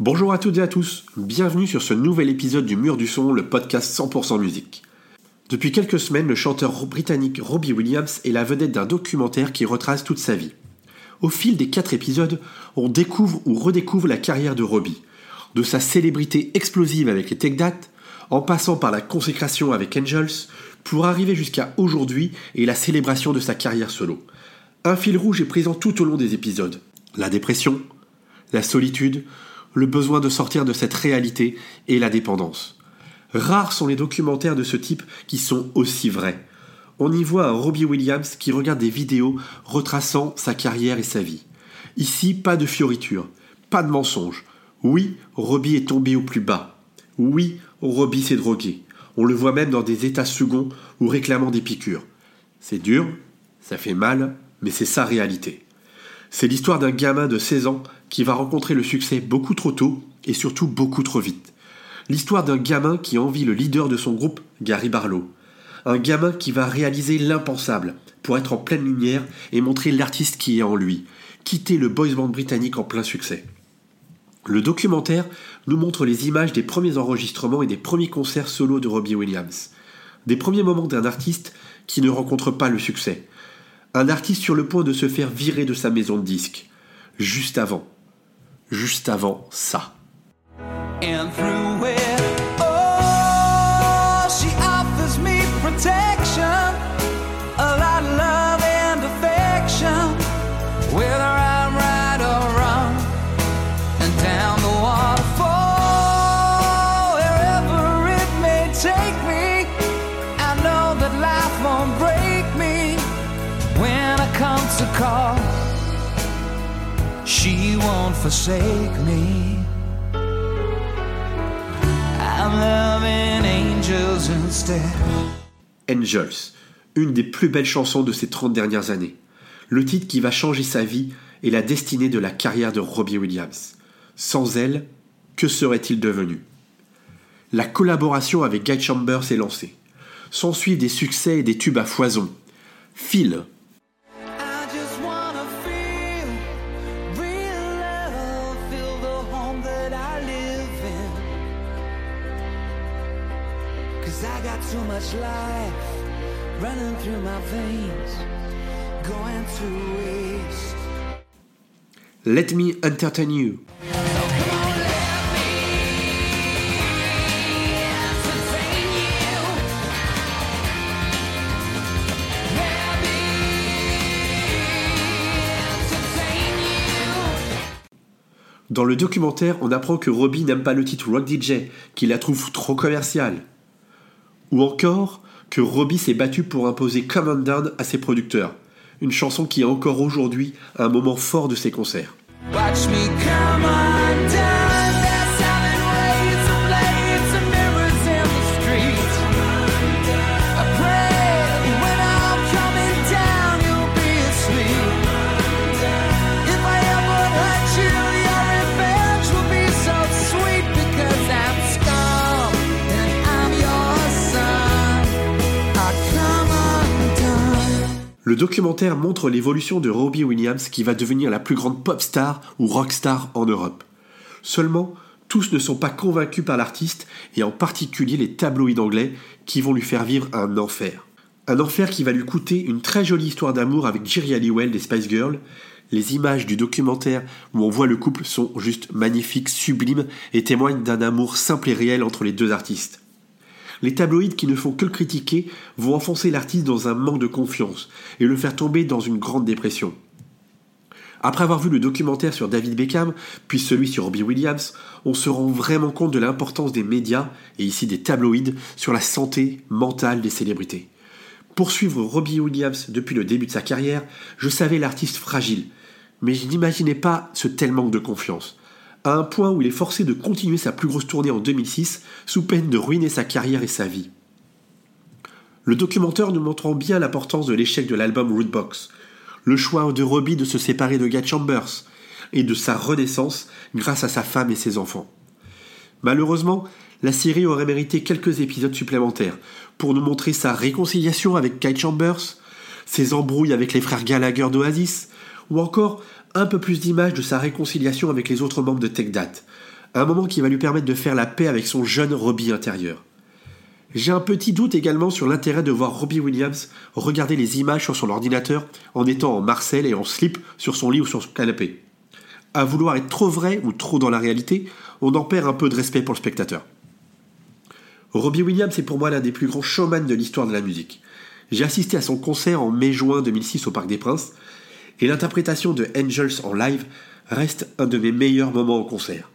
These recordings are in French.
Bonjour à toutes et à tous, bienvenue sur ce nouvel épisode du Mur du Son, le podcast 100% musique. Depuis quelques semaines, le chanteur britannique Robbie Williams est la vedette d'un documentaire qui retrace toute sa vie. Au fil des quatre épisodes, on découvre ou redécouvre la carrière de Robbie, de sa célébrité explosive avec les Tech Date, en passant par la consécration avec Angels, pour arriver jusqu'à aujourd'hui et la célébration de sa carrière solo. Un fil rouge est présent tout au long des épisodes. La dépression, la solitude, le besoin de sortir de cette réalité et la dépendance. Rares sont les documentaires de ce type qui sont aussi vrais. On y voit un Robbie Williams qui regarde des vidéos retraçant sa carrière et sa vie. Ici, pas de fioritures, pas de mensonges. Oui, Robbie est tombé au plus bas. Oui, Robbie s'est drogué. On le voit même dans des états seconds ou réclamant des piqûres. C'est dur, ça fait mal, mais c'est sa réalité. C'est l'histoire d'un gamin de 16 ans qui va rencontrer le succès beaucoup trop tôt et surtout beaucoup trop vite. L'histoire d'un gamin qui envie le leader de son groupe, Gary Barlow. Un gamin qui va réaliser l'impensable pour être en pleine lumière et montrer l'artiste qui est en lui, quitter le boys band britannique en plein succès. Le documentaire nous montre les images des premiers enregistrements et des premiers concerts solo de Robbie Williams. Des premiers moments d'un artiste qui ne rencontre pas le succès. Un artiste sur le point de se faire virer de sa maison de disques. Juste avant, juste avant ça. Angels, une des plus belles chansons de ces 30 dernières années. Le titre qui va changer sa vie et la destinée de la carrière de Robbie Williams. Sans elle, que serait-il devenu? La collaboration avec Guy Chambers est lancée. S'ensuivent des succès et des tubes à foison. Phil, Let me entertain you. Dans le documentaire, on apprend que Robbie n'aime pas le titre Rock DJ, qu'il la trouve trop commercial. Ou encore que Robbie s'est battu pour imposer Come On Down à ses producteurs, une chanson qui est encore aujourd'hui un moment fort de ses concerts. Le documentaire montre l'évolution de Robbie Williams qui va devenir la plus grande pop star ou rock star en Europe. Seulement, tous ne sont pas convaincus par l'artiste et en particulier les tabloïds anglais qui vont lui faire vivre un enfer. Un enfer qui va lui coûter une très jolie histoire d'amour avec Jerry Halliwell des Spice Girls. Les images du documentaire où on voit le couple sont juste magnifiques, sublimes et témoignent d'un amour simple et réel entre les deux artistes. Les tabloïds qui ne font que le critiquer vont enfoncer l'artiste dans un manque de confiance et le faire tomber dans une grande dépression. Après avoir vu le documentaire sur David Beckham, puis celui sur Robbie Williams, on se rend vraiment compte de l'importance des médias, et ici des tabloïds, sur la santé mentale des célébrités. Pour suivre Robbie Williams depuis le début de sa carrière, je savais l'artiste fragile, mais je n'imaginais pas ce tel manque de confiance à un point où il est forcé de continuer sa plus grosse tournée en 2006 sous peine de ruiner sa carrière et sa vie. Le documentaire nous montrant bien l'importance de l'échec de l'album Rootbox, le choix de Robbie de se séparer de Guy Chambers et de sa renaissance grâce à sa femme et ses enfants. Malheureusement, la série aurait mérité quelques épisodes supplémentaires pour nous montrer sa réconciliation avec Guy Chambers, ses embrouilles avec les frères Gallagher d'Oasis, ou encore un peu plus d'images de sa réconciliation avec les autres membres de TechDat, Un moment qui va lui permettre de faire la paix avec son jeune Robbie intérieur. J'ai un petit doute également sur l'intérêt de voir Robbie Williams regarder les images sur son ordinateur en étant en Marcel et en slip sur son lit ou sur son canapé. À vouloir être trop vrai ou trop dans la réalité, on en perd un peu de respect pour le spectateur. Robbie Williams est pour moi l'un des plus grands showman de l'histoire de la musique. J'ai assisté à son concert en mai-juin 2006 au Parc des Princes, et l'interprétation de Angels en live reste un de mes meilleurs moments au concert.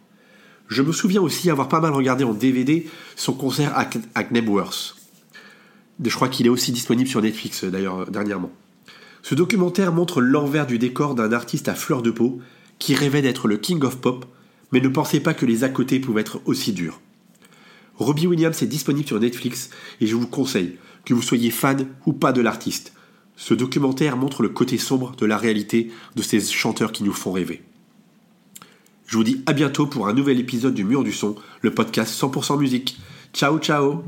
Je me souviens aussi avoir pas mal regardé en DVD son concert à, Knebworth. Je crois qu'il est aussi disponible sur Netflix d'ailleurs dernièrement. Ce documentaire montre l'envers du décor d'un artiste à fleur de peau qui rêvait d'être le king of pop, mais ne pensait pas que les à côté pouvaient être aussi durs. Robbie Williams est disponible sur Netflix et je vous conseille, que vous soyez fan ou pas de l'artiste. Ce documentaire montre le côté sombre de la réalité de ces chanteurs qui nous font rêver. Je vous dis à bientôt pour un nouvel épisode du Mur du Son, le podcast 100% musique. Ciao ciao